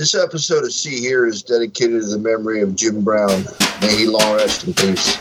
This episode of See Hear is dedicated to the memory of Jim Brown. May he long rest in peace.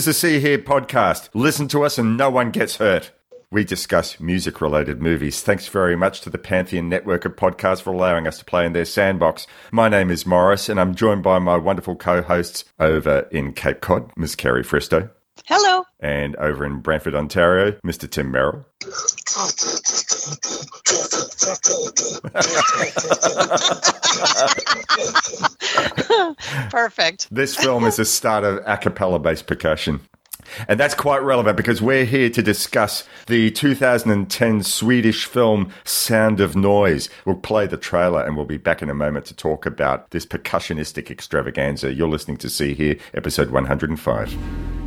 Is the See Hear podcast. Listen to us and no one gets hurt. We discuss music related movies. Thanks very much to the Pantheon network of podcasts for allowing us to play in their sandbox. My name is Morris and I'm joined by my wonderful co hosts over in Cape Cod, Ms. Kerry Fristo, Hello. and over in Brantford, Ontario, Mr. Tim Merrill. Perfect. This film is a start of a cappella based percussion. And that's quite relevant because we're here to discuss the 2010 Swedish film Sound of Noise. We'll play the trailer and we'll be back in a moment to talk about this percussionistic extravaganza. You're listening to See Hear, episode 105.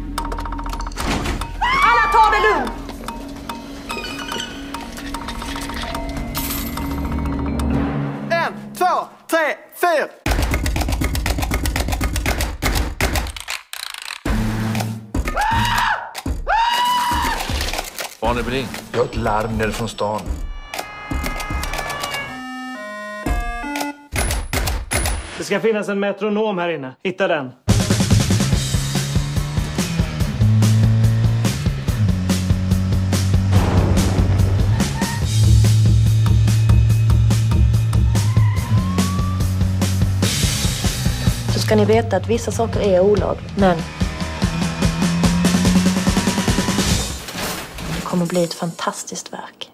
Larm nere från stan. Det ska finnas en metronom här inne. Hitta den. så ska ni veta att vissa saker är olagligt. Men det kommer bli ett fantastiskt verk.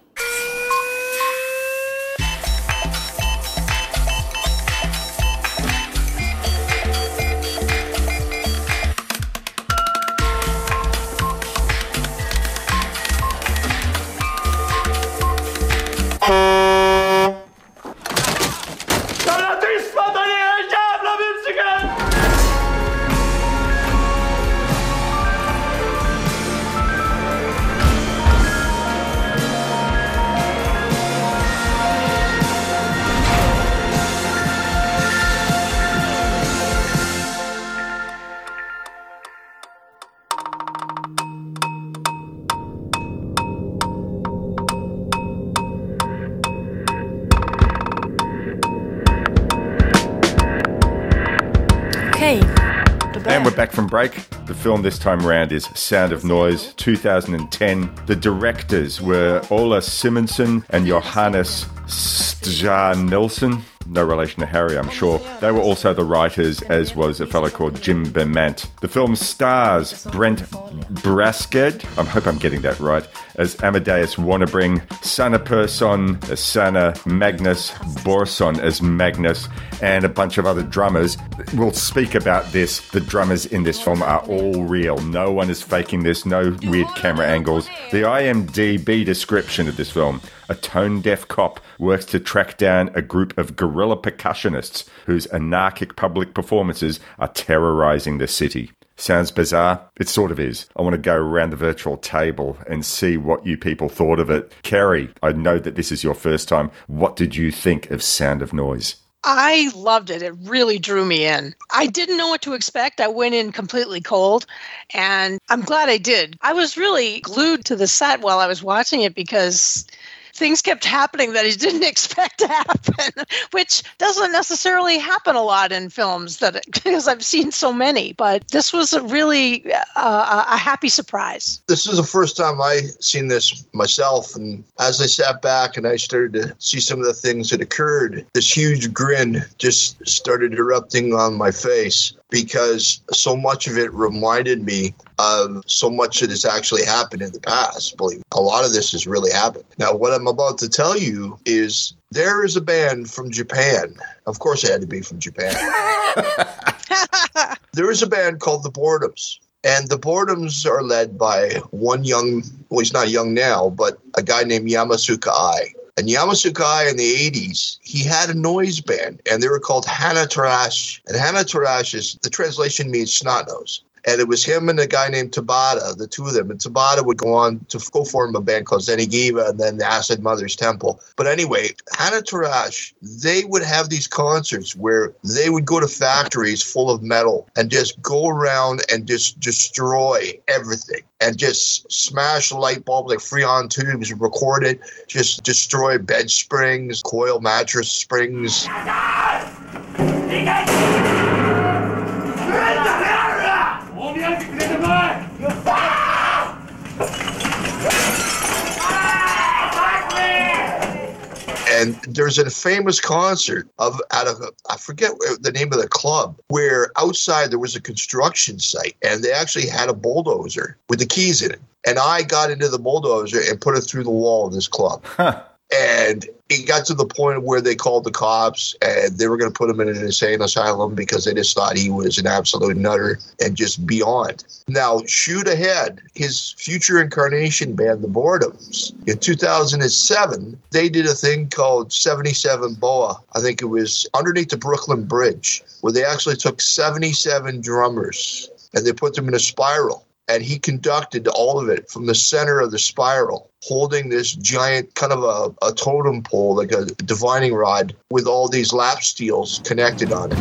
Back from break. The film this time round is Sound of Noise 2010. The directors were Ola Simonsson and Johannes Stjärne Nilsson. No relation to Harry, I'm sure. They were also the writers, as was a fellow called Jim Birmant. The film stars Brent Brasked, I hope I'm getting that right, as Amadeus Warnebring, Sanna Persson as Sanna, Magnus Borson as Magnus, and a bunch of other drummers. We'll speak about this. The drummers in this film are all real. No one is faking this, no weird camera angles. The IMDb description of this film a tone deaf cop works to track down a group of guerrilla percussionists whose anarchic public performances are terrorizing the city. Sounds bizarre? It sort of is. I want to go around the virtual table and see what you people thought of it. Kerry, I know that this is your first time. What did you think of Sound of Noise? I loved it. It really drew me in. I didn't know what to expect. I went in completely cold, and I'm glad I did. I was really glued to the set while I was watching it because things kept happening that he didn't expect to happen, which doesn't necessarily happen a lot in films that because I've seen so many. But this was a really uh, a happy surprise. This is the first time I seen this myself, and as I sat back and I started to see some of the things that occurred, this huge grin just started erupting on my face because so much of it reminded me of so much that has actually happened in the past. Believe me, a lot of this has really happened. Now, what I'm about to tell you is there is a band from Japan. Of course, it had to be from Japan. there is a band called the Boredoms. And the Boredoms are led by one young, well, he's not young now, but a guy named Yamatsuka Eye. And Yamatsuka Eye in the 80s, he had a noise band, and they were called Hanatarash. And Hanatarash is the translation means snot nose. And it was him and a guy named Tabata, the two of them. And Tabata would go on to go form a band called Zeni Geva and then the Acid Mothers Temple. But anyway, Hanatarash, they would have these concerts where they would go to factories full of metal and just go around and just destroy everything and just smash light bulbs like freon tubes, record it, just destroy bed springs, coil mattress springs. And there's a famous concert of out of I forget the name of the club where outside there was a construction site and they actually had a bulldozer with the keys in it. And I got into the bulldozer and put it through the wall of this club. And it got to the point where they called the cops and they were going to put him in an insane asylum because they just thought he was an absolute nutter and just beyond. Now, shoot ahead, his future incarnation band, The Boredoms, in 2007, they did a thing called 77 Boa. I think it was underneath the Brooklyn Bridge, where they actually took 77 drummers and they put them in a spiral and he conducted all of it from the center of the spiral, holding this giant kind of a, a totem pole, like a divining rod, with all these lap steels connected on it.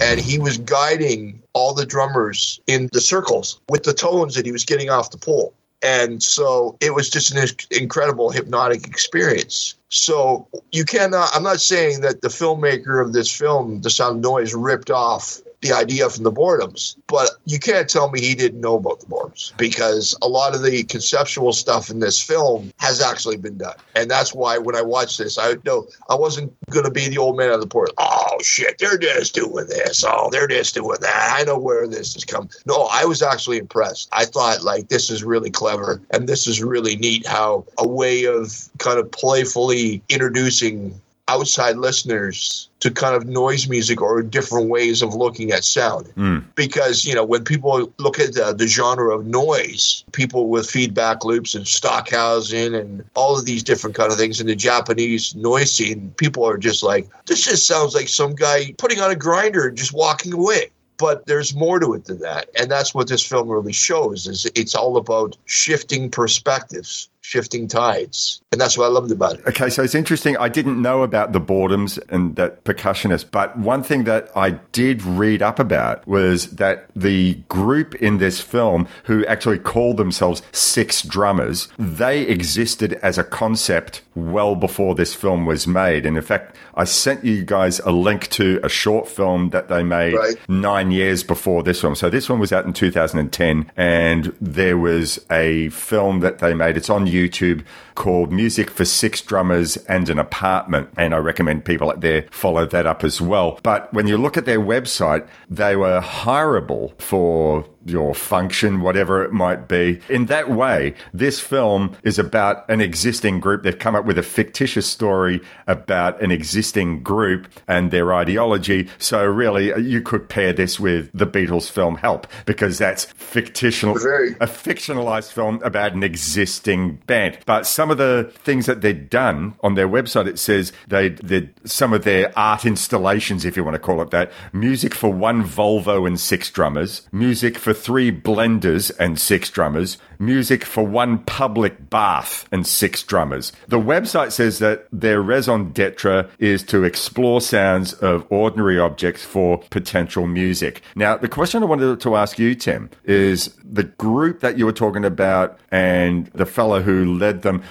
and he was guiding all the drummers in the circles with the tones that he was getting off the pole. And so it was just an incredible hypnotic experience. So you cannot, I'm not saying that the filmmaker of this film, The Sound of Noise, ripped off the idea from the boredoms. But you can't tell me he didn't know about the boredoms because a lot of the conceptual stuff in this film has actually been done. And that's why when I watched this, I know I wasn't going to be the old man on the porch. Oh, shit, they're just doing this. Oh, they're just doing that. I know where this is coming. No, I was actually impressed. I thought, like, this is really clever and this is really neat how a way of kind of playfully introducing outside listeners to kind of noise music or different ways of looking at sound. Mm. Because, you know, when people look at the, the, genre of noise, people with feedback loops and Stockhausen and all of these different kind of things in the Japanese noise scene, people are just like, this just sounds like some guy putting on a grinder and just walking away but there's more to it than that and that's what this film really shows is it's all about shifting perspectives shifting tides. And that's what I loved about it. Okay, so it's interesting. I didn't know about the boredoms and that percussionist, but one thing that I did read up about was that the group in this film who actually called themselves Six Drummers, they existed as a concept well before this film was made. And in fact, I sent you guys a link to a short film that they made right. nine years before this one. So this one was out in 2010, and there was a film that they made. It's on YouTube YouTube called Music for Six Drummers and an Apartment. And I recommend people out there follow that up as well. But when you look at their website, they were hireable for your function, whatever it might be. In that way, this film is about an existing group. They've come up with a fictitious story about an existing group and their ideology. So really, uh, you could pair this with the Beatles film Help because that's fictional, a fictionalized film about an existing band. But some of the things that they'd done on their website, it says they did some of their art installations, if you want to call it that. Music for one Volvo and six drummers, music for three blenders and six drummers, music for one public bath and six drummers. The website says that their raison d'etre is to explore sounds of ordinary objects for potential music. Now, the question I wanted to ask you, Tim, is the group that you were talking about and the fellow who led them,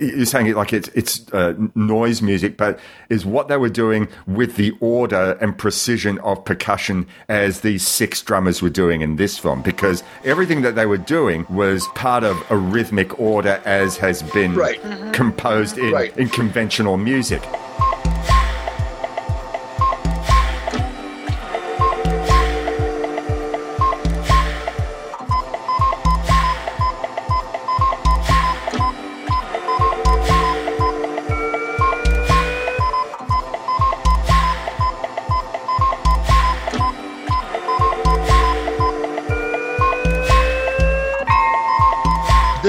you're saying it like it's, it's uh, noise music, but is what they were doing with the order and precision of percussion as these six drummers were doing in this film? Because everything that they were doing was part of a rhythmic order as has been Right. composed in, Right. in conventional music.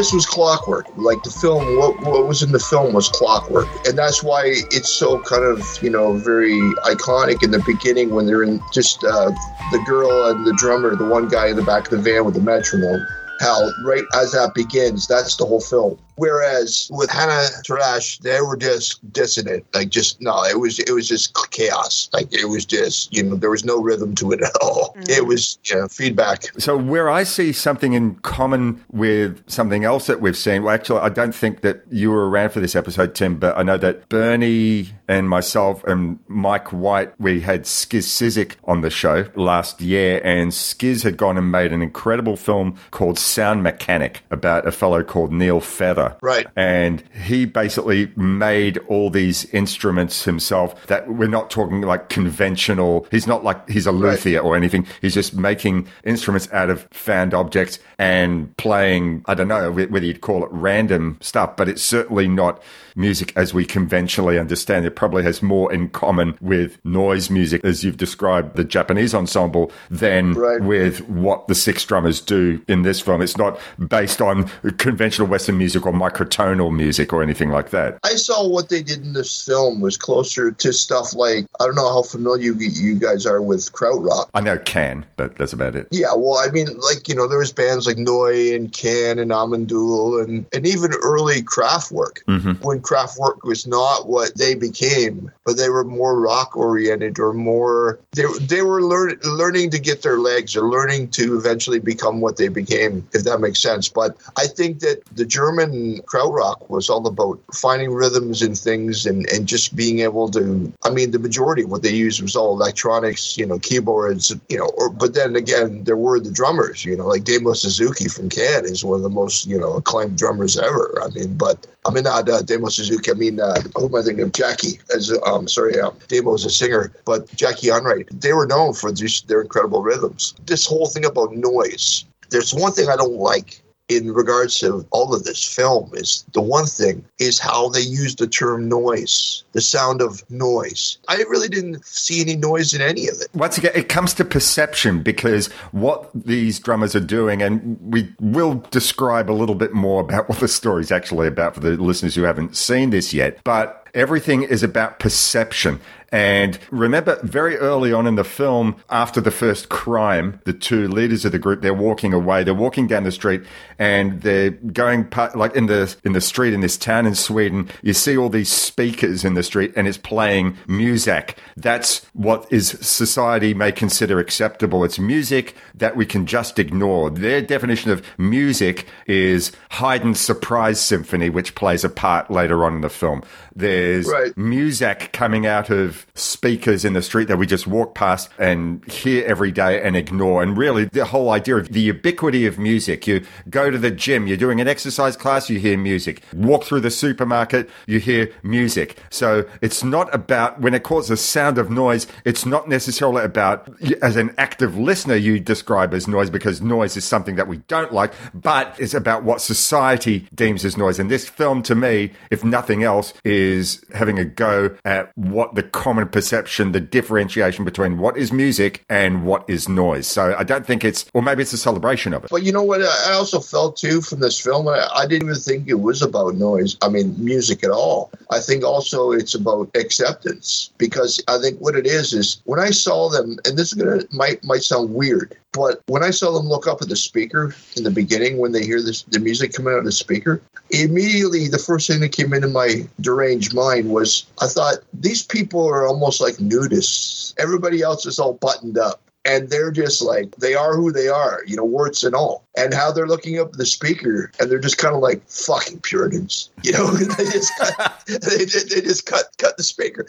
This was clockwork. Like the film, what, what was in the film was clockwork, and that's why it's so kind of you know very iconic in the beginning when they're in just uh, the girl and the drummer, the one guy in the back of the van with the metronome. How right as that begins, that's the whole film. Whereas with Hannah Tarash, they were just dissonant, like just no, it was it was just chaos. Like it was just you know there was no rhythm to it at all. Mm. It was you know feedback. So where I see something in common with something else that we've seen, well, actually, I don't think that you were around for this episode, Tim, but I know that Bernie and myself and Mike White, we had Skizz Cyzyk on the show last year, and Skizz had gone and made an incredible film called Sound Mechanic about a fellow called Neil Feather. Right. And he basically made all these instruments himself that we're not talking like conventional. He's not like he's a luthier or anything. He's just making instruments out of found objects and playing, I don't know whether you'd call it random stuff, but it's certainly not music as we conventionally understand. It probably has more in common with noise music, as you've described the Japanese ensemble, than Right. with what the six drummers do in this film. It's not based on conventional Western music or microtonal music or anything like that. I saw what they did in this film was closer to stuff like I don't know how familiar you, you guys are with krautrock. I know can, but that's about it. Yeah, well, I mean, like you know, there was bands like Neu and Can and Amon Düül and and even early Kraftwerk mm-hmm. when Kraftwerk was not what they became, but they were more rock oriented or more they they were learn, learning to get their legs or learning to eventually become what they became, if that makes sense. But I think that the German krautrock was all about finding rhythms and things and and just being able to. I mean, the majority of what they used was all electronics, you know, keyboards, you know. Or but then again, there were the drummers, you know, like Damo Suzuki from Can is one of the most you know acclaimed drummers ever. I mean, but I mean not uh, Damo Suzuki. I mean, uh, who am I thinking of? Jaki. As um, sorry, um, Damo's a singer, but Jaki Unright. They were known for their incredible rhythms. This whole thing about noise. There's one thing I don't like in regards to all of this film is the one thing is how they use the term noise, the sound of noise. I really didn't see any noise in any of it. Once again, it comes to perception because what these drummers are doing, and we will describe a little bit more about what the story is actually about for the listeners who haven't seen this yet, but everything is about perception. And remember, very early on in the film, after the first crime, the two leaders of the group they're walking away. They're walking down the street, and they're going pa- like in the in the street in this town in Sweden. You see all these speakers in the street, and it's playing music. That's what is society may consider acceptable. It's music that we can just ignore. Their definition of music is Haydn's Surprise Symphony, which plays a part later on in the film. There's Right. music coming out of speakers in the street that we just walk past and hear every day and ignore. And really, the whole idea of the ubiquity of music. You go to the gym, you're doing an exercise class, you hear music. Walk through the supermarket, you hear music. So it's not about, when it causes sound of noise, it's not necessarily about, as an active listener, you describe as noise because noise is something that we don't like, but it's about what society deems as noise. And this film, to me, if nothing else, is having a go at what the common perception, the differentiation between what is music and what is noise. So I don't think it's, or maybe it's a celebration of it. But you know what? I also felt too from this film. I, didn't even think it was about noise. I mean, music at all. I think also it's about acceptance because I think what it is is when I saw them, and this is gonna might might sound weird, but when I saw them look up at the speaker in the beginning when they hear this the music coming out of the speaker, immediately the first thing that came into my deranged mind was I thought these people are almost like nudists. Everybody else is all buttoned up and they're just like they are who they are, you know, warts and all. And how they're looking up the speaker, and they're just kind of like fucking Puritans, you know. they just cut, they, they just cut cut the speaker.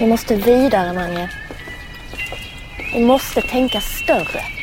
Vi måste vidare, Mange. Vi måste tänka större.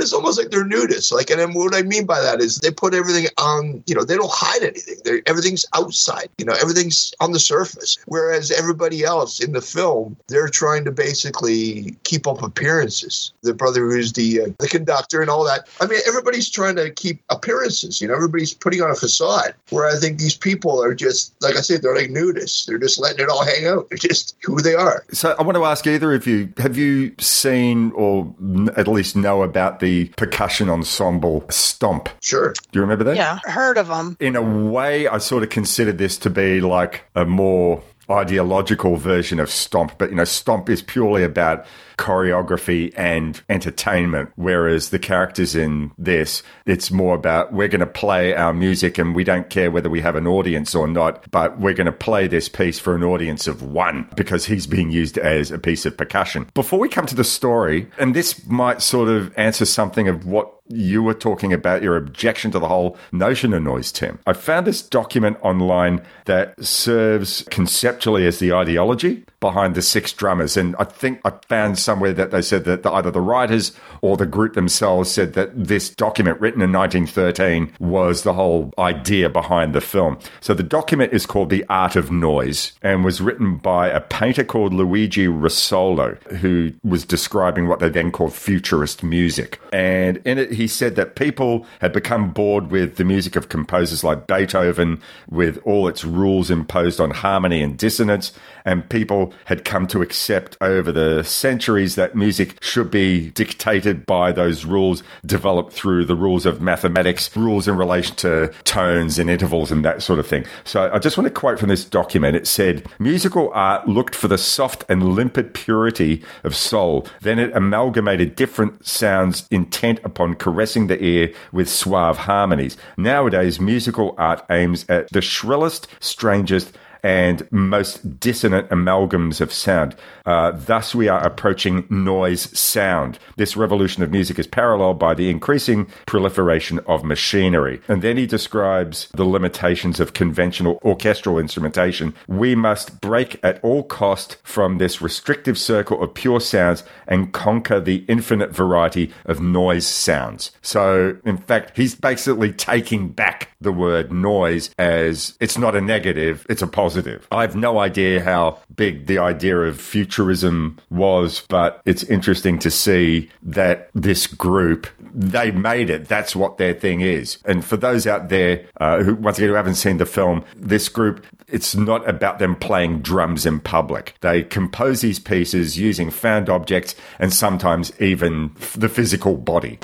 But it's almost like they're nudists. Like, and then what I mean by that is they put everything on. You know, they don't hide anything. They're, everything's outside. You know, everything's on the surface. Whereas everybody else in the film, they're trying to basically keep up appearances. The brother who's the uh, the conductor and all that. I mean, everybody's trying to keep appearances. You know, everybody's putting on a facade. Where I think these people are just, like I said, they're like nudists. They're just letting it all hang out. They're just who they are. So I want to ask either of you: Have you seen or at least know about the percussion ensemble Stomp? Sure. Do you remember that? Yeah, heard of them. In a way, I sort of consider this to be like a more ideological version of Stomp, but you know, Stomp is purely about choreography and entertainment, whereas the characters in this, it's more about we're going to play our music and we don't care whether we have an audience or not, but we're going to play this piece for an audience of one because he's being used as a piece of percussion. Before we come to the story, and this might sort of answer something of what you were talking about your objection to the whole notion of noise, Tim. I found this document online that serves conceptually as the ideology behind the six drummers. And I think I found somewhere that they said that either the writers or the group themselves said that this document written in 1913 was the whole idea behind the film. So the document is called The Art of Noise and was written by a painter called Luigi Russolo, who was describing what they then called futurist music. And in it, he said that people had become bored with the music of composers like Beethoven, with all its rules imposed on harmony and dissonance, and people had come to accept over the centuries that music should be dictated by those rules developed through the rules of mathematics, rules in relation to tones and intervals and that sort of thing. So I just want to quote from this document. It said, Musical art looked for the soft and limpid purity of soul. Then it amalgamated different sounds intent upon caressing the ear with suave harmonies. Nowadays, musical art aims at the shrillest, strangest, and most dissonant amalgams of sound. Uh, thus, we are approaching noise sound. This revolution of music is paralleled by the increasing proliferation of machinery. And then he describes the limitations of conventional orchestral instrumentation. We must break at all cost from this restrictive circle of pure sounds and conquer the infinite variety of noise sounds. So, in fact, he's basically taking back the word noise as it's not a negative, it's a positive. I have no idea how big the idea of futurism was, but it's interesting to see that this group, they made it. That's what their thing is. And for those out there uh, who, once again, who haven't seen the film, this group, it's not about them playing drums in public. They compose these pieces using found objects and sometimes even the physical body.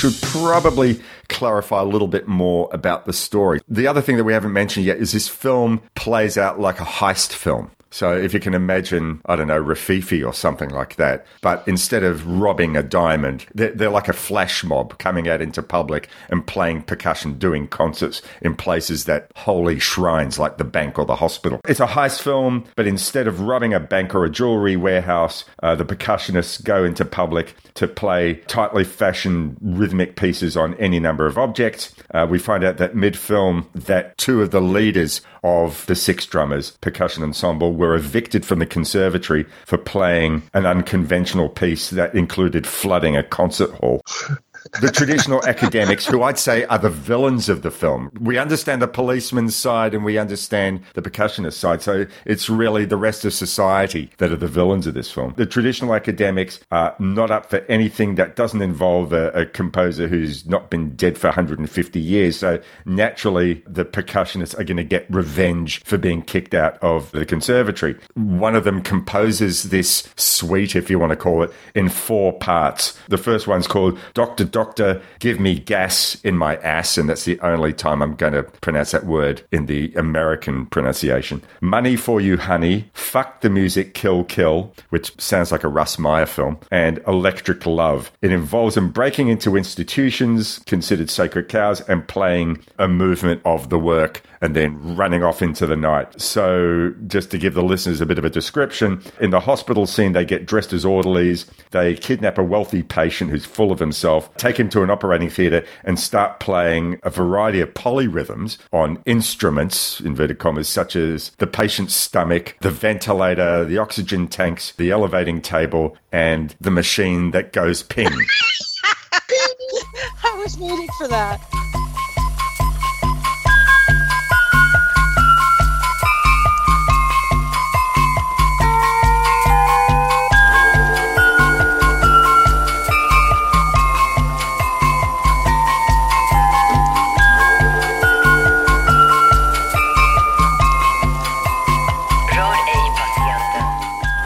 Should probably clarify a little bit more about the story. The other thing that we haven't mentioned yet is this film plays out like a heist film. So if you can imagine, I don't know, Rififi or something like that, but instead of robbing a diamond, they're, they're like a flash mob coming out into public and playing percussion, doing concerts in places that holy shrines like the bank or the hospital. It's a heist film, but instead of robbing a bank or a jewelry warehouse, uh, the percussionists go into public to play tightly fashioned rhythmic pieces on any number of objects. Uh, we find out that mid film that two of the leaders of the Six Drummers percussion ensemble were evicted from the conservatory for playing an unconventional piece that included flooding a concert hall the traditional academics, who I'd say are the villains of the film. We understand the policeman's side and we understand the percussionist side. So it's really the rest of society that are the villains of this film. The traditional academics are not up for anything that doesn't involve a, a composer who's not been dead for 150 years. So naturally, the percussionists are going to get revenge for being kicked out of the conservatory. One of them composes this suite, if you want to call it, in four parts. The first one's called Dr doctor give me gas in my ass, and that's the only time I'm going to pronounce that word in the American pronunciation. Money for you, honey. Fuck the music, kill, kill, which sounds like a Russ Meyer film, and electric love. It involves them breaking into institutions considered sacred cows and playing a movement of the work and then running off into the night. So, just to give the listeners a bit of a description, in the hospital scene, they get dressed as orderlies. They kidnap a wealthy patient who's full of himself, take him to an operating theatre, and start playing a variety of polyrhythms on instruments, inverted commas, such as the patient's stomach, the ventilator, the oxygen tanks, the elevating table, and the machine that goes ping. I was waiting for that.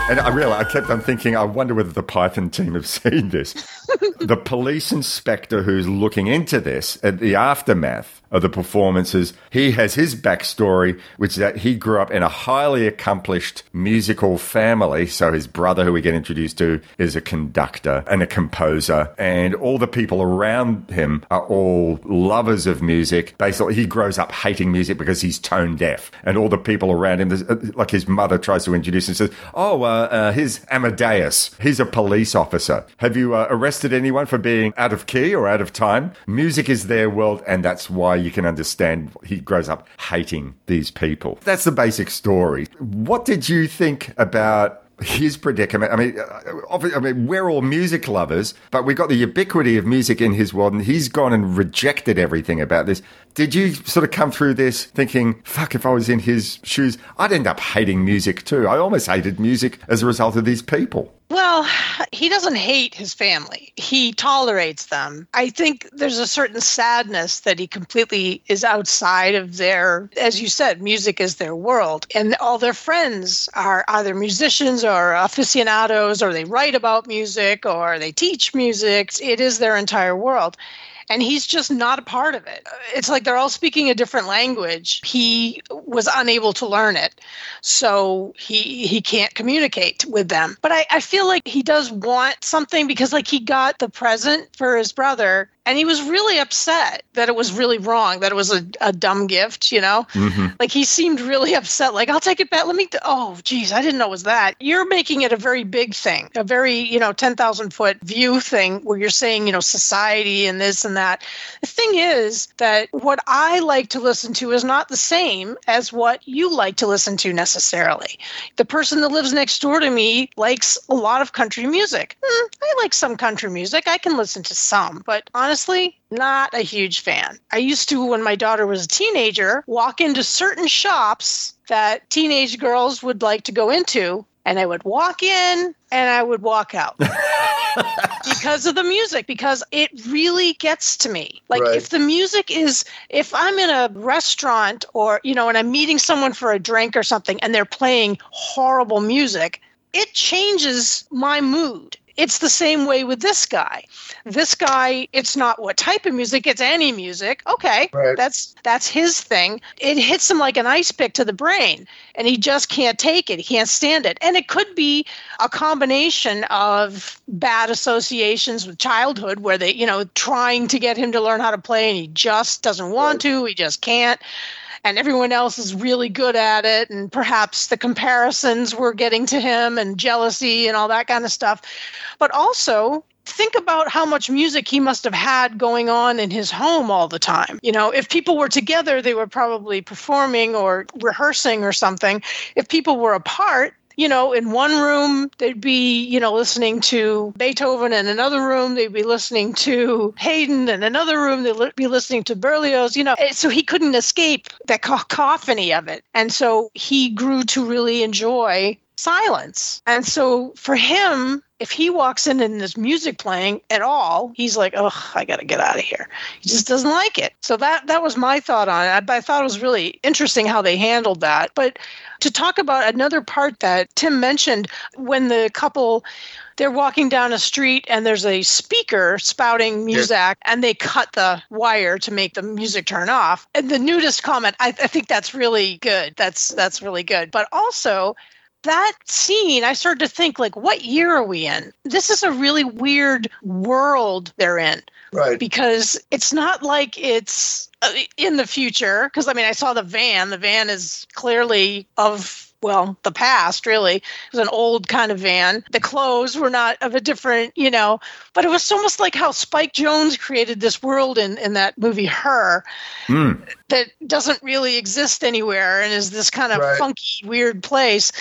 And I realized, I kept on thinking, I wonder whether the Python team have seen this. the police inspector who's looking into this at the aftermath of the performances, he has his backstory, which is that he grew up in a highly accomplished musical family. So his brother, who we get introduced to, is a conductor and a composer, and all the people around him are all lovers of music. Basically, he grows up hating music because he's tone deaf, and all the people around him, uh, like his mother, tries to introduce him says, "Oh, uh, uh, here's Amadeus. He's a police officer. Have you uh, arrested anyone for being out of key or out of time? Music is their world, and that's why." You can understand he grows up hating these people. That's the basic story. What did you think about his predicament. I mean, uh, I mean, we're all music lovers, but we've got the ubiquity of music in his world, and he's gone and rejected everything about this. Did you sort of come through this thinking, fuck, if I was in his shoes, I'd end up hating music too? I almost hated music as a result of these people. Well, he doesn't hate his family. He tolerates them. I think there's a certain sadness that he completely is outside of their, as you said, music is their world. And all their friends are either musicians or aficionados, or they write about music or they teach music. It is their entire world and he's just not a part of it. It's like they're all speaking a different language. He was unable to learn it, so he he can't communicate with them. But I, I feel like he does want something because like he got the present for his brother and he was really upset that it was really wrong that it was a, a dumb gift you know? Mm-hmm. like he seemed really upset like i'll take it back. Let me th- oh geez i didn't know it was that. You're making it a very big thing a very you know 10000 foot view thing where you're saying you know society and this and that. The thing is that what i like to listen to is not the same as what you like to listen to necessarily. The person that lives next door to me likes a lot of country music. Mm, i like some country music. I can listen to some but honestly honestly, not a huge fan. I used to, when my daughter was a teenager, walk into certain shops that teenage girls would like to go into, and I would walk in and I would walk out. because of the music because it really gets to me like right. if the music is if i'm in a restaurant or you know and i'm meeting someone for a drink or something and they're playing horrible music it changes my mood it's the same way with this guy. This guy, it's not what type of music, it's any music. Okay. Right. That's that's his thing. It hits him like an ice pick to the brain and he just can't take it. He can't stand it. And it could be a combination of bad associations with childhood where they, you know, trying to get him to learn how to play and he just doesn't want to, he just can't and everyone else is really good at it and perhaps the comparisons were getting to him and jealousy and all that kind of stuff but also think about how much music he must have had going on in his home all the time. You know, if people were together, they were probably performing or rehearsing or something. If people were apart, you know, in one room they'd be, you know, listening to Beethoven, in another room they'd be listening to Haydn, in another room they'd be listening to Berlioz, you know. Eh, so he couldn't escape that cacophony of it. And so he grew to really enjoy silence. And so for him, if he walks in and there's music playing at all, he's like, "Oh, I got to get out of here." He just doesn't like it. So that that was my thought on it. I, I thought it was really interesting how they handled that. But to talk about another part that Tim mentioned when the couple they're walking down a street and there's a speaker spouting music and they cut the wire to make the music turn off and the nudist comment I, I think that's really good that's that's really good but also that scene, I started to think, like, what year are we in? This is a really weird world they're in. Right. Because it's not like it's uh, in the future. Because, I mean, I saw the van. The van is clearly of well, the past really. It was an old kind of van. The clothes were not of a different, you know, but it was almost like how Spike Jonze created this world in, in that movie Her Mm. that doesn't really exist anywhere and is this kind of Right. funky, weird place.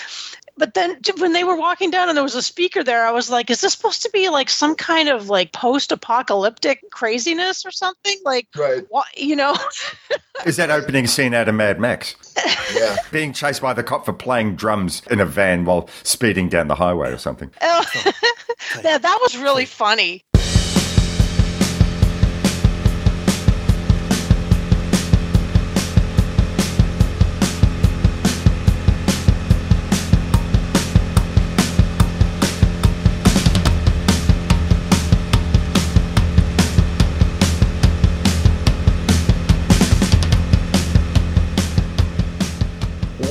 But then when they were walking down and there was a speaker there, I was like, is this supposed to be like some kind of like post apocalyptic craziness or something? Like, Right. what, you know? Is that opening scene out of Mad Max? Yeah. Being chased by the cop for playing drums in a van while speeding down the highway or something. Oh. yeah, that was really funny.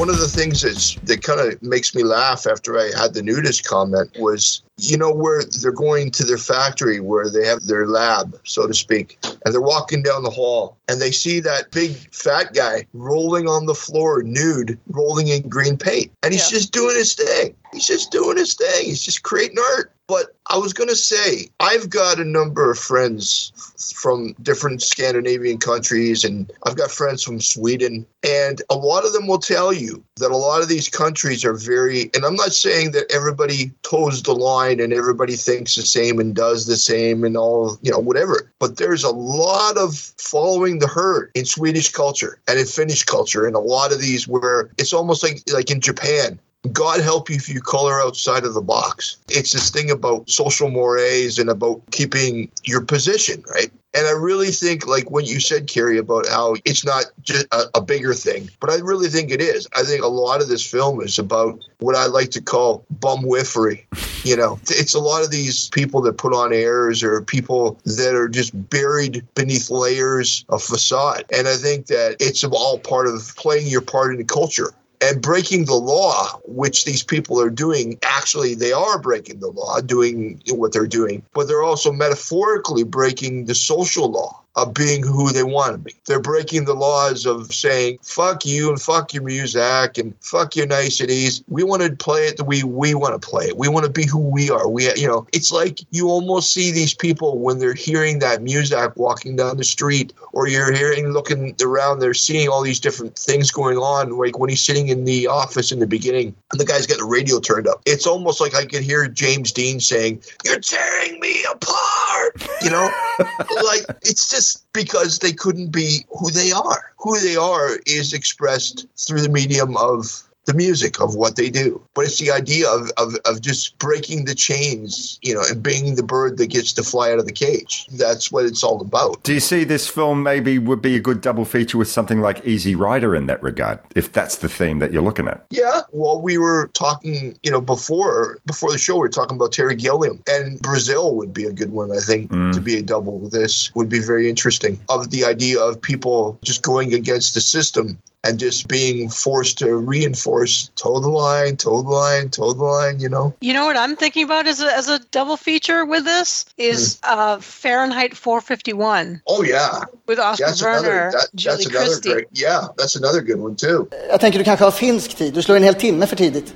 One of the things that's, that kind of makes me laugh after I had the nudist comment was, you know, where they're going to their factory where they have their lab, so to speak, and they're walking down the hall and they see that big fat guy rolling on the floor nude, rolling in green paint. And he's Yeah. just doing his thing. He's just doing his thing. He's just creating art. But I was going to say, I've got a number of friends from different Scandinavian countries, and I've got friends from Sweden. And a lot of them will tell you that a lot of these countries are very, and I'm not saying that everybody toes the line and everybody thinks the same and does the same and all, you know, whatever. But there's a lot of following the herd in Swedish culture and in Finnish culture, and a lot of these where it's almost like like in Japan. God help you if you color outside of the box. It's this thing about social mores and about keeping your position, right? And I really think, like what you said, Kerry, about how it's not just a, a bigger thing, but I really think it is. I think a lot of this film is about what I like to call bum whiffery. You know, it's a lot of these people that put on airs or people that are just buried beneath layers of facade. And I think that it's all part of playing your part in the culture and breaking the law, which these people are doing. Actually, they are breaking the law, doing what they're doing, but they're also metaphorically breaking the social law of being who they want to be. They're breaking the laws of saying, fuck you and fuck your music and fuck your niceties. We want to play it the way we want to play it. We want to be who we are. We, you know, it's like you almost see these people when they're hearing that music walking down the street or you're hearing, looking around, they're seeing all these different things going on. Like when he's sitting in the office in the beginning and the guy's got the radio turned up. It's almost like I could hear James Dean saying, You're tearing me apart. You know, like it's just because they couldn't be who they are. Who they are is expressed through the medium of the music of what they do. But it's the idea of, of, of just breaking the chains, you know, and being the bird that gets to fly out of the cage. That's what it's all about. Do you see this film maybe would be a good double feature with something like Easy Rider in that regard, if that's the theme that you're looking at? Yeah. Well, we were talking, you know, before before the show, we were talking about Terry Gilliam, and Brazil would be a good one. I think mm. to be a double with this would be very interesting. Of the idea of people just going against the system and just being forced to reinforce toe the line, toe the line, toe the line. You know. You know what I'm thinking about as a, as a double feature with this is uh, Fahrenheit 451 Oh yeah, with Oskar that's Werner, another. That, Julie that's another Christie. great. Yeah, that's another good one too. Jag tänker du kanske har finsk tid. Du slår en hel timme för tidigt.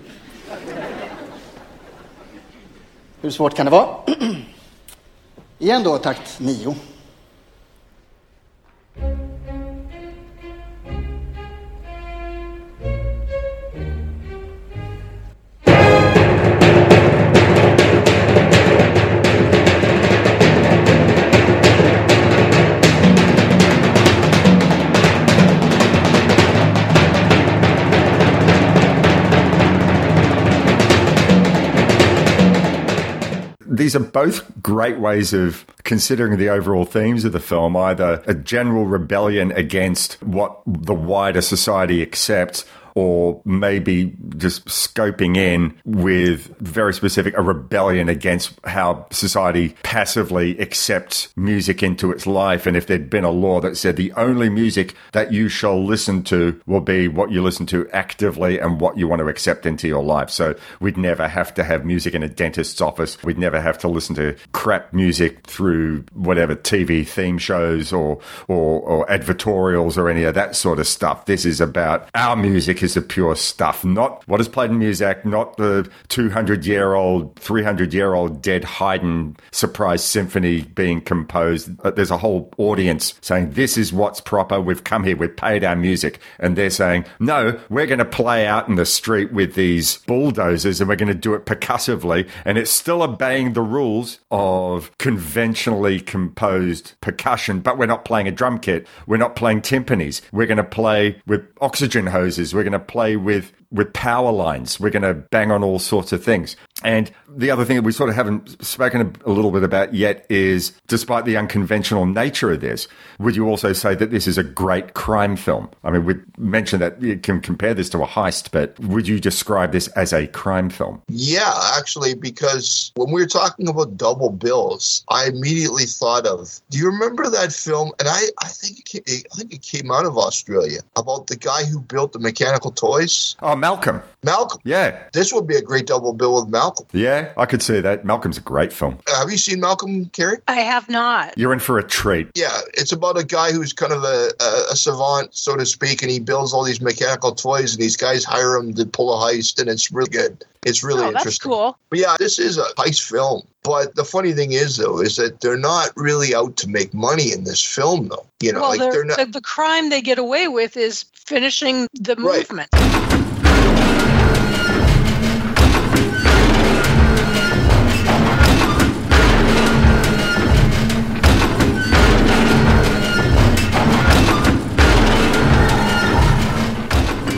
Hur svårt kan det vara? Igen då, takt nio. These are both great ways of considering the overall themes of the film either a general rebellion against what the wider society accepts or maybe just scoping in with very specific a rebellion against how society passively accepts music into its life. And if there'd been a law that said the only music that you shall listen to will be what you listen to actively and what you want to accept into your life. So we'd never have to have music in a dentist's office. We'd never have to listen to crap music through whatever TV theme shows or or, or advertorials or any of that sort of stuff. This is about our music is the pure stuff, not what is played in Muzak, not the 200 year old, 300 year old dead Haydn surprise symphony being composed. Uh, There's a whole audience saying, This is what's proper. We've come here, we've paid our music. And they're saying, No, we're going to play out in the street with these bulldozers and we're going to do it percussively. And it's still obeying the rules of conventionally composed percussion, but we're not playing a drum kit. We're not playing timpanis. We're going to play with oxygen hoses. We're going to play with with power lines. We're going to bang on all sorts of things. And the other thing that we sort of haven't spoken a little bit about yet is despite the unconventional nature of this, would you also say that this is a great crime film? I mean, we mentioned that you can compare this to a heist, but would you describe this as a crime film? Yeah, actually, because when we were talking about double bills, I immediately thought of. Do you remember that film? And I, I think, it came, I think it came out of Australia about the guy who built the mechanical toys, Oh, Malcolm. Malcolm. Yeah. This would be a great double bill with Malcolm. Yeah, I could see that. Malcolm's a great film. Uh, have you seen Malcolm, Kerry? I have not. You're in for a treat. Yeah, it's about a guy who's kind of a, a, a savant, so to speak, and he builds all these mechanical toys, and these guys hire him to pull a heist, and it's really good. It's really oh, that's interesting. cool. But yeah, this is a heist film. But the funny thing is, though, is that they're not really out to make money in this film, though. You know, well, like they're- they're not. the, the crime they get away with is finishing the Right. movement.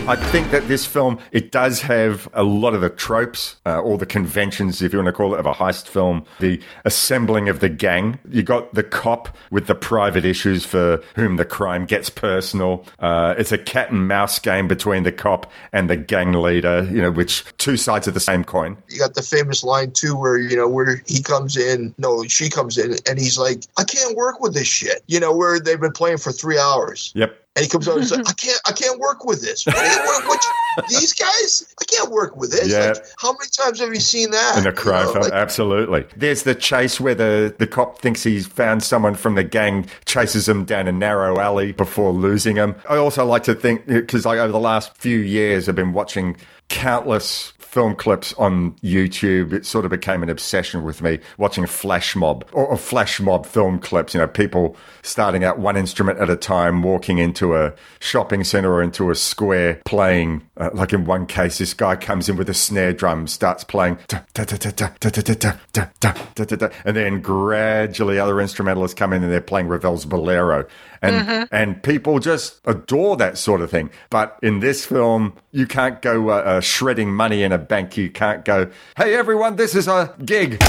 I think that this film it does have a lot of the tropes, uh, all the conventions, if you want to call it, of a heist film. The assembling of the gang. You got the cop with the private issues for whom the crime gets personal. Uh, it's a cat and mouse game between the cop and the gang leader. You know, which two sides of the same coin. You got the famous line too, where you know where he comes in, no, she comes in, and he's like, "I can't work with this shit." You know, where they've been playing for three hours, Yep. And he comes out and says, "I can't, I can't work with this. What, what, what- these guys, I can't work with this." Yeah. Like, how many times have you seen that In a crime You know, film, like- absolutely. There's the chase where the, the cop thinks he's found someone from the gang, chases him down a narrow alley before losing him. I also like to think, because like over the last few years, I've been watching countless film clips on YouTube. It sort of became an obsession with me watching flash mob or, flash mob film clips. You know, people starting out one instrument at a time, walking into a shopping center or into a square, playing. Uh, like in one case, this guy comes in with a snare drum, starts playing, and then gradually other instrumentalists come in and they're playing Ravel's Bolero and and people just adore that sort of thing. But in this film, you can't go uh, uh, shredding money in a bank. You can't go, "Hey everyone, this is a gig."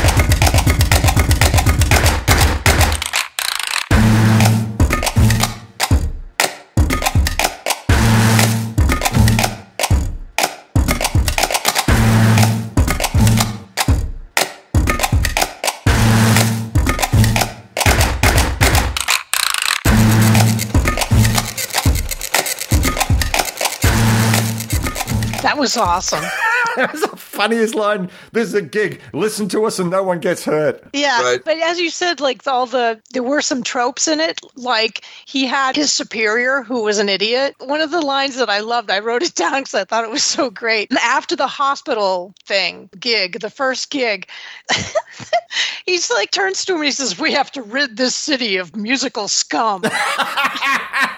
Was awesome. That's the funniest line. This is a gig. Listen to us, and no one gets hurt. Yeah, Right. but as you said, like all the there were some tropes in it. Like he had his superior who was an idiot. One of the lines that I loved, I wrote it down because I thought it was so great. After the hospital thing gig, the first gig, he's like turns to him and he says, "We have to rid this city of musical scum." I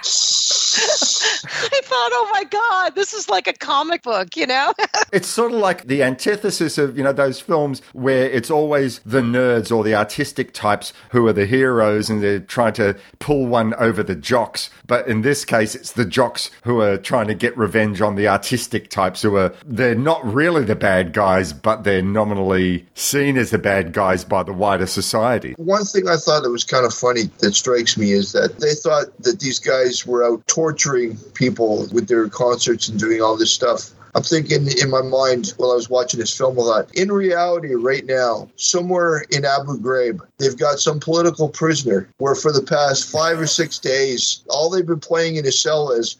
thought, oh my god, this is like a comic book, you know? It's sort of like the antithesis of, you know, those films where it's always the nerds or the artistic types who are the heroes and they're trying to pull one over the jocks. But in this case, it's the jocks who are trying to get revenge on the artistic types who are, they're not really the bad guys, but they're nominally seen as the bad guys by the wider society. One thing I thought that was kind of funny that strikes me is that they thought that these guys were out torturing people with their concerts and doing all this stuff. I'm thinking in my mind while I was watching this film a lot. In reality, right now, somewhere in Abu Ghraib, they've got some political prisoner where for the past five or six days, all they've been playing in his cell is.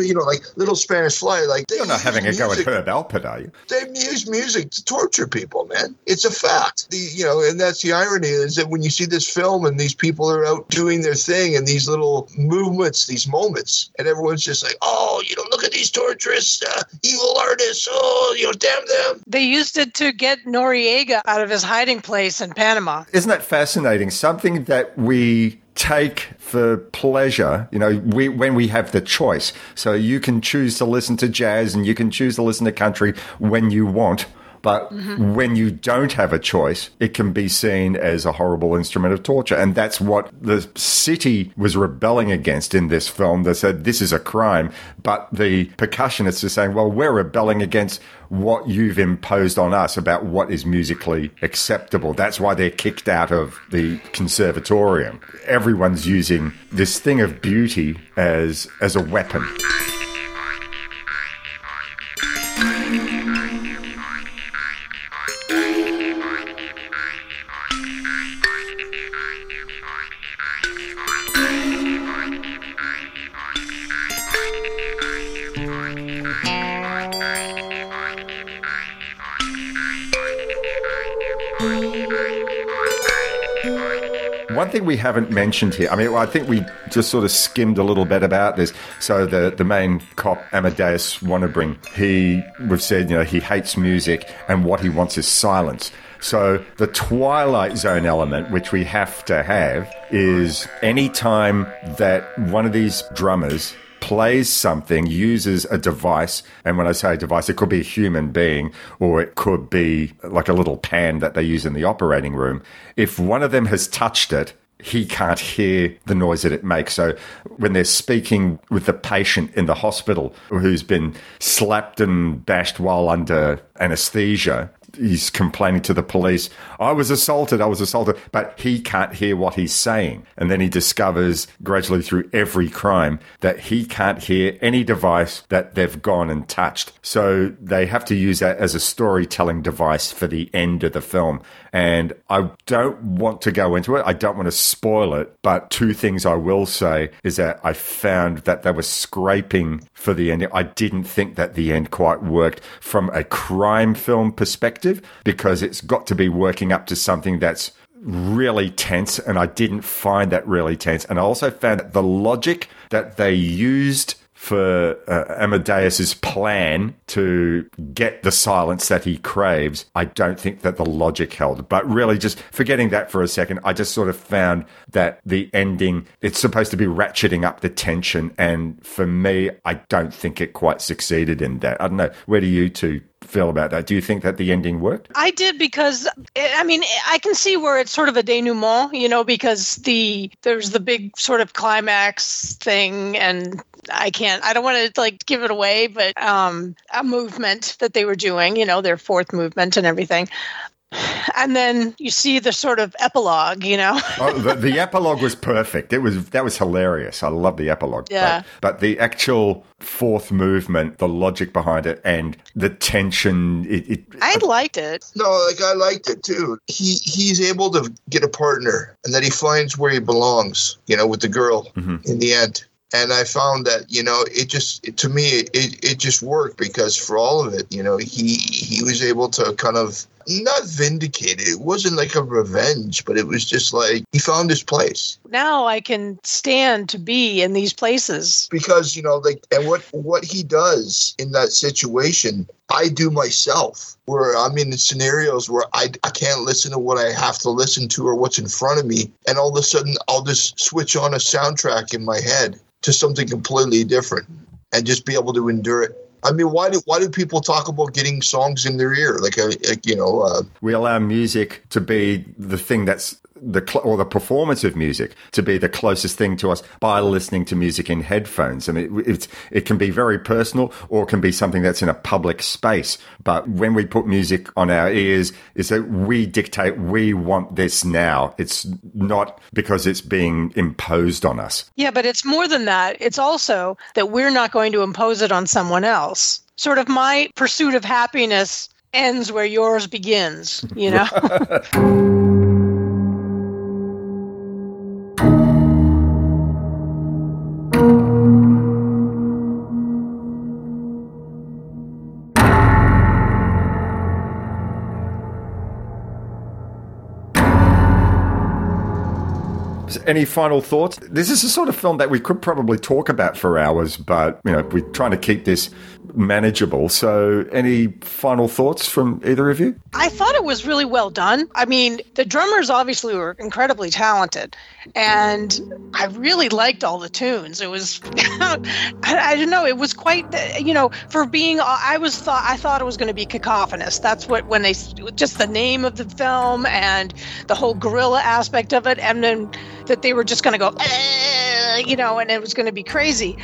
You know, like little Spanish fly. Like they You're not having a go at Herb Alpert, are you? they use music to torture people, man. It's a fact. The you know, and that's the irony is that when you see this film and these people are out doing their thing and these little movements, these moments, and everyone's just like, oh, you know, look at these torturous, uh, evil artists. Oh, you know, damn them. they used it to get Noriega out of his hiding place in Panama. Isn't that fascinating? Something that we take for pleasure, you know, we, when we have the choice. So you can choose to listen to jazz and you can choose to listen to country when you want. But when you don't have a choice, it can be seen as a horrible instrument of torture. And that's what the city was rebelling against in this film. They said, this is a crime. But the percussionists are saying, well, we're rebelling against what you've imposed on us about what is musically acceptable. That's why they're kicked out of the conservatorium. Everyone's using this thing of beauty as, as a weapon. Thing we haven't mentioned here, I mean, I think we just sort of skimmed a little bit about this. So the, the main cop, Amadeus Warnebring, he, we've said, you know, he hates music and what he wants is silence. So the Twilight Zone element, which we have to have, is any time that one of these drummers plays something, uses a device, and when I say device, it could be a human being or it could be like a little pan that they use in the operating room. If one of them has touched it, he can't hear the noise that it makes. So when they're speaking with the patient in the hospital who's been slapped and bashed while under anesthesia, he's complaining to the police, I was assaulted, I was assaulted, but he can't hear what he's saying. And then he discovers gradually through every crime that he can't hear any device that they've gone and touched. So they have to use that as a storytelling device for the end of the film. And I don't want to go into it. I don't want to spoil it. But two things I will say is that I found that they were scraping for the end. I didn't think that the end quite worked from a crime film perspective because it's got to be working up to something that's really tense and I didn't find that really tense and I also found that the logic that they used for uh, Amadeus's plan to get the silence that he craves, I don't think that the logic held. But really, just forgetting that for a second, I just sort of found that the ending, it's supposed to be ratcheting up the tension. And for me, I don't think it quite succeeded in that. I don't know. Where do you two feel about that? Do you think that the ending worked? I did because I mean I can see where it's sort of a denouement, you know, because the there's the big sort of climax thing, and I can't I don't want to like give it away, but um, a movement that they were doing, you know, their fourth movement and everything. And then you see the sort of epilogue, you know. oh, the, the, epilogue was perfect. It was that was hilarious. I love the epilogue. Yeah. But, but, the actual fourth movement, the logic behind it, and the tension. It, it, I liked it. No, like I liked it too. He he's able to get a partner, and then he finds where he belongs. You know, with the girl mm-hmm. in the end and I found that you know it just to me it, it just worked because for all of it you know he he was able to kind of not vindicated. it. Wasn't like a revenge, but it was just like he found his place. Now I can stand to be in these places because you know like and what what he does in that situation I do myself, where I'm in the scenarios where I, I can't listen to what I have to listen to or what's in front of me. And all of a sudden, I'll just switch on a soundtrack in my head to something completely different and just be able to endure it. I mean, why do why do people talk about getting songs in their ear? Like, uh, like you know, uh, we allow music to be the thing that's the cl- or the performance of music to be the closest thing to us by listening to music in headphones. I mean, it, it can be very personal or it can be something that's in a public space. But when we put music on our ears, is that we dictate we want this now. It's not because it's being imposed on us. Yeah, but it's more than that. It's also that we're not going to impose it on someone else. Sort of my pursuit of happiness ends where yours begins, you know? Any final thoughts? This is a sort of film that we could probably talk about for hours, but you know we're trying to keep this manageable. So, any final thoughts from either of you? I thought it was really well done. I mean, the drummers obviously were incredibly talented, and I really liked all the tunes. It was, I, I, don't know, it was quite, you know, for being, I was thought, I thought it was going to be cacophonous. That's what when they just the name of the film and the whole gorilla aspect of it, and then that they were just going to go. Eh, you know, and it was going to be crazy.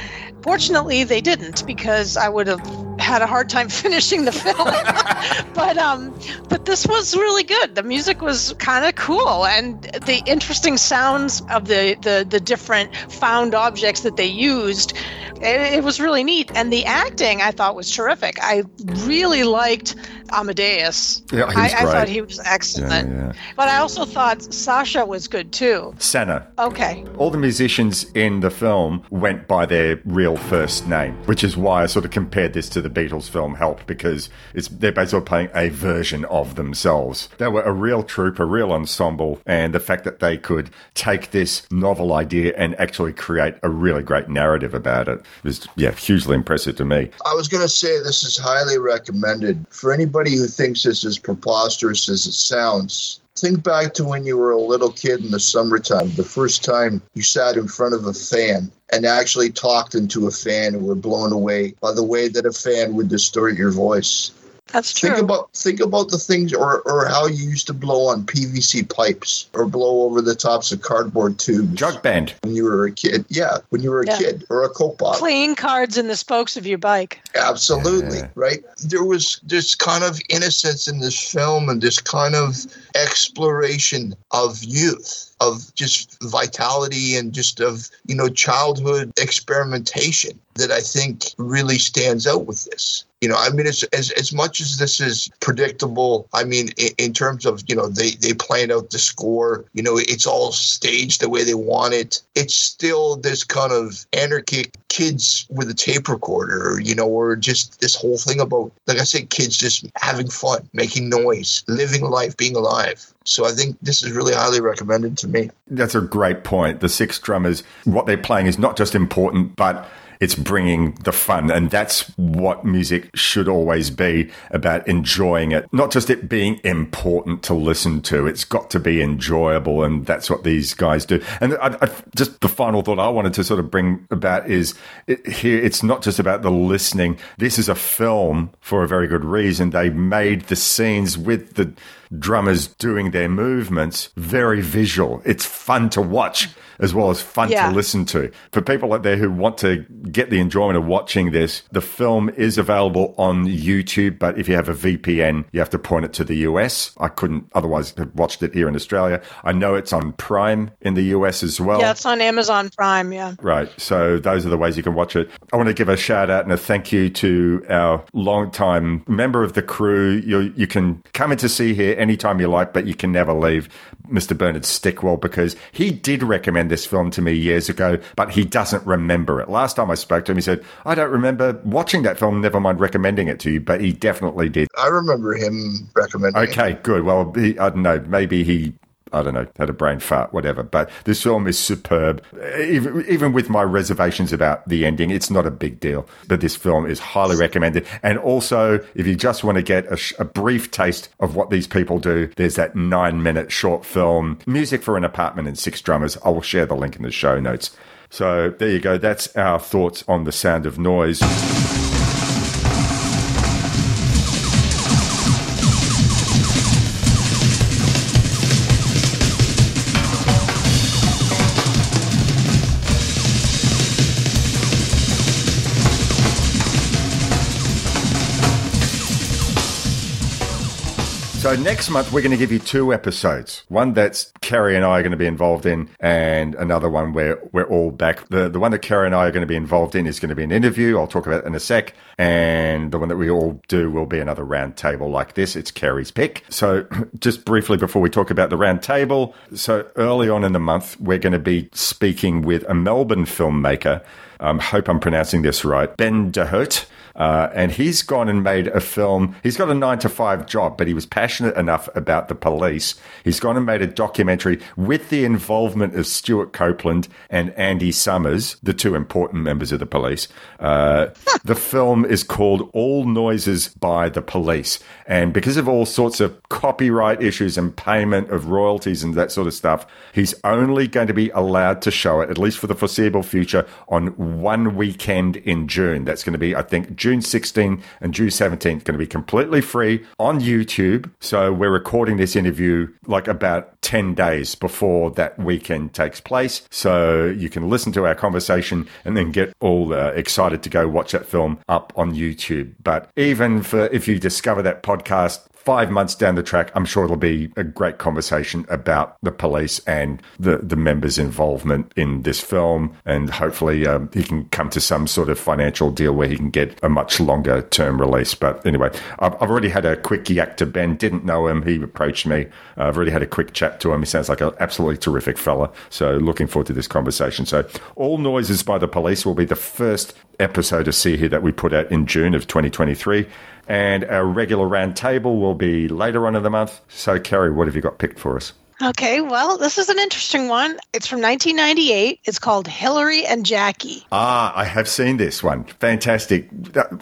Fortunately, they didn't because I would have had a hard time finishing the film. but um, but this was really good. The music was kind of cool, and the interesting sounds of the the the different found objects that they used. It, it was really neat, and the acting I thought was terrific. I really liked Amadeus. Yeah, I, I, thought he was excellent. Yeah, yeah. But I also thought Sasha was good too. Sanna. Okay. All the musicians in the film went by their real first name, which is why I sort of compared this to the Beatles film helped because it's they're basically playing a version of themselves. They were a real troupe, a real ensemble, and the fact that they could take this novel idea and actually create a really great narrative about it was yeah hugely impressive to me. I was going to say this is highly recommended for anybody anybody who thinks this is preposterous as it sounds, think back to when you were a little kid in the summertime, the first time you sat in front of a fan and actually talked into a fan and were blown away by the way that a fan would distort your voice. That's true. Think about think about the things or or how you used to blow on PVC pipes or blow over the tops of cardboard tubes. Jug band. When you were a kid. Yeah, when you were a yeah. kid or a coke bottle. Playing cards in the spokes of your bike. Absolutely, yeah. right? There was this kind of innocence in this film and this kind of exploration of youth of just vitality and just of you know childhood experimentation that I think really stands out with this. You know, I mean, as as, as much as this is predictable, I mean, in, in, terms of you know they they plan out the score, you know, it's all staged the way they want it. It's still this kind of anarchic kids with a tape recorder, you know, or just this whole thing about, like I said, kids just having fun, making noise, living life, being alive. So I think this is really highly recommended to me. That's a great point. The six drummers, what they're playing is not just important, but It's bringing the fun. And that's what music should always be about enjoying it. Not just it being important to listen to. It's got to be enjoyable. And that's what these guys do. And I, I, just the final thought I wanted to sort of bring about is it, here, it's not just about the listening. This is a film for a very good reason. They made the scenes with the drummers doing their movements very visual. It's fun to watch as well as fun Yeah. to listen to. For people out there who want to get the enjoyment of watching this, the film is available on YouTube, but if you have a VPN, you have to point it to the US. I couldn't otherwise have watched it here in Australia. I know it's on Prime in the US as well. Yeah, it's on Amazon Prime. Yeah. Right. So those are the ways you can watch it. I want to give a shout out and a thank you to our long-time member of the crew. You, you can come in to See Hear anytime you like, but you can never leave Mr. Bernard Stickwell because he did recommend this film to me years ago, but he doesn't remember it. Last time I spoke to him, he said, I don't remember watching that film, never mind recommending it to you, but he definitely did. I remember him recommending. it. Okay, good. Well, he, I don't know. Maybe he, I don't know, had a brain fart, whatever. But this film is superb. Even, even with my reservations about the ending, it's not a big deal. But this film is highly recommended. And also, if you just want to get a, a brief taste of what these people do, there's that nine minute short film, Music for an Apartment and Six Drummers. I will share the link in the show notes. So there you go. That's our thoughts on the sound of noise. So next month we're going to give you two episodes. One that's Kerry and I are going to be involved in, and another one where we're all back. The the one that Kerry and I are going to be involved in is going to be an interview. I'll talk about in a sec. And the one that we all do will be another round table like this. It's Kerry's pick. So just briefly before we talk about the round table, so early on in the month we're going to be speaking with a Melbourne filmmaker. Um, hope I'm pronouncing this right. Ben DeHert. Uh, and he's gone and made a film. He's got a nine to five job, but he was passionate enough about the police. He's gone and made a documentary with the involvement of Stewart Copeland and Andy Summers, the two important members of the police. Uh, the film is called All Noises by the Police. And because of all sorts of copyright issues and payment of royalties and that sort of stuff, he's only going to be allowed to show it, at least for the foreseeable future, on one weekend in June. That's going to be, I think, June 16 and June 17th, going to be completely free on YouTube. So we're recording this interview like about 10 days before that weekend takes place. So you can listen to our conversation and then get all uh, excited to go watch that film up on YouTube. But even for if you discover that podcast five months down the track, I'm sure it'll be a great conversation about the police and the, the members' involvement in this film. And hopefully um, he can come to some sort of financial deal where he can get a much longer term release. But anyway, I've, I've already had a quick yak to Ben. Didn't know him. He approached me. Uh, I've already had a quick chat to him. He sounds like an absolutely terrific fella. So looking forward to this conversation. So All Noises by the Police will be the first episode of See Hear that we put out in June of 2023. And our regular round table will be later on in the month. So, Kerry, what have you got picked for us? Okay, well, this is an interesting one. It's from 1998. It's called Hilary and Jackie. Ah, I have seen this one. Fantastic.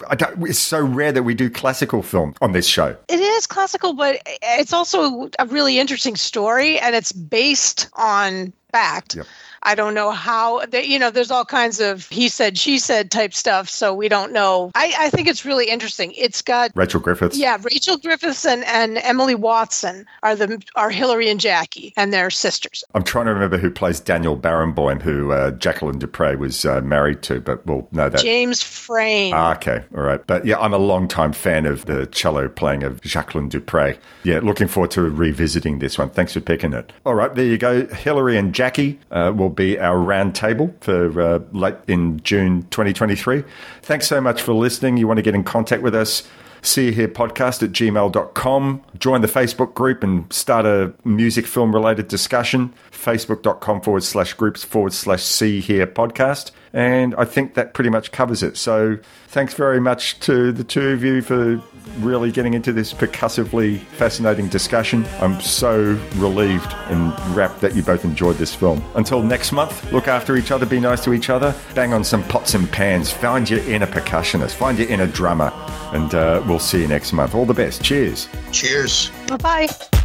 I don't, it's so rare that we do classical film on this show. It is classical, but it's also a really interesting story, and it's based on fact. Yep. I don't know how that you know. There's all kinds of he said, she said type stuff, so we don't know. I, I think it's really interesting. It's got Rachel Griffiths. yeah, Rachel Griffiths and, and Emily Watson are the are Hilary and Jackie, and they're sisters. I'm trying to remember who plays Daniel Barenboim, who uh, Jacqueline du Pré was uh, married to, but we'll know that. James Frain. Ah, okay, all right. But yeah, I'm a long time fan of the cello playing of Jacqueline du Pré. Yeah, looking forward to revisiting this one. Thanks for picking it. All right, there you go. Hilary and Jackie uh, will be our round table for uh, late in June 2023. Thanks so much for listening. You want to get in contact with us? See you here podcast at gmail.com. Join the Facebook group and start a music film related discussion. Facebook.com forward slash groups forward slash See Hear podcast. And I think that pretty much covers it. So thanks very much to the two of you for really getting into this percussively fascinating discussion. I'm so relieved and rapt that you both enjoyed this film. Until next month, look after each other, be nice to each other, bang on some pots and pans, find your inner percussionist, find your inner drummer, and uh, we'll see you next month. All the best. Cheers. Cheers. Bye bye.